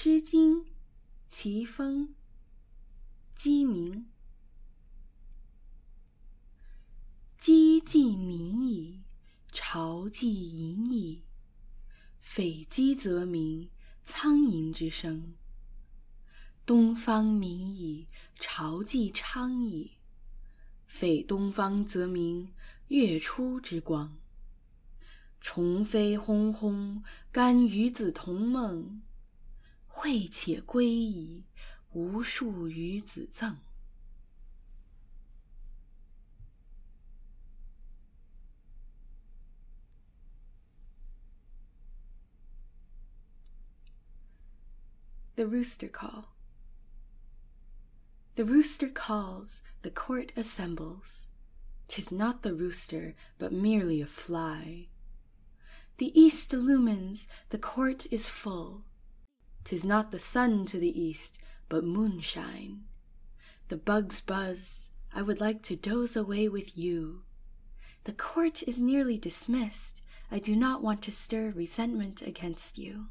诗经·齐风·鸡鸣。鸡既鸣矣，巢既盈矣。匪鸡则鸣，苍蝇之声。东方明矣，巢既昌矣。匪东方则鸣，月出之光。虫飞轰轰，甘与子同梦。会且归矣，无庶予子憎。The Rooster Call. The rooster calls, the court assembles. 'Tis not the rooster, but merely a fly. The east illumines, the court is full. 'Tis not the sun to the east, but moonshine. The bugs buzz, I would like to doze away with you. The court is nearly dismissed, I do not want to stir resentment against you.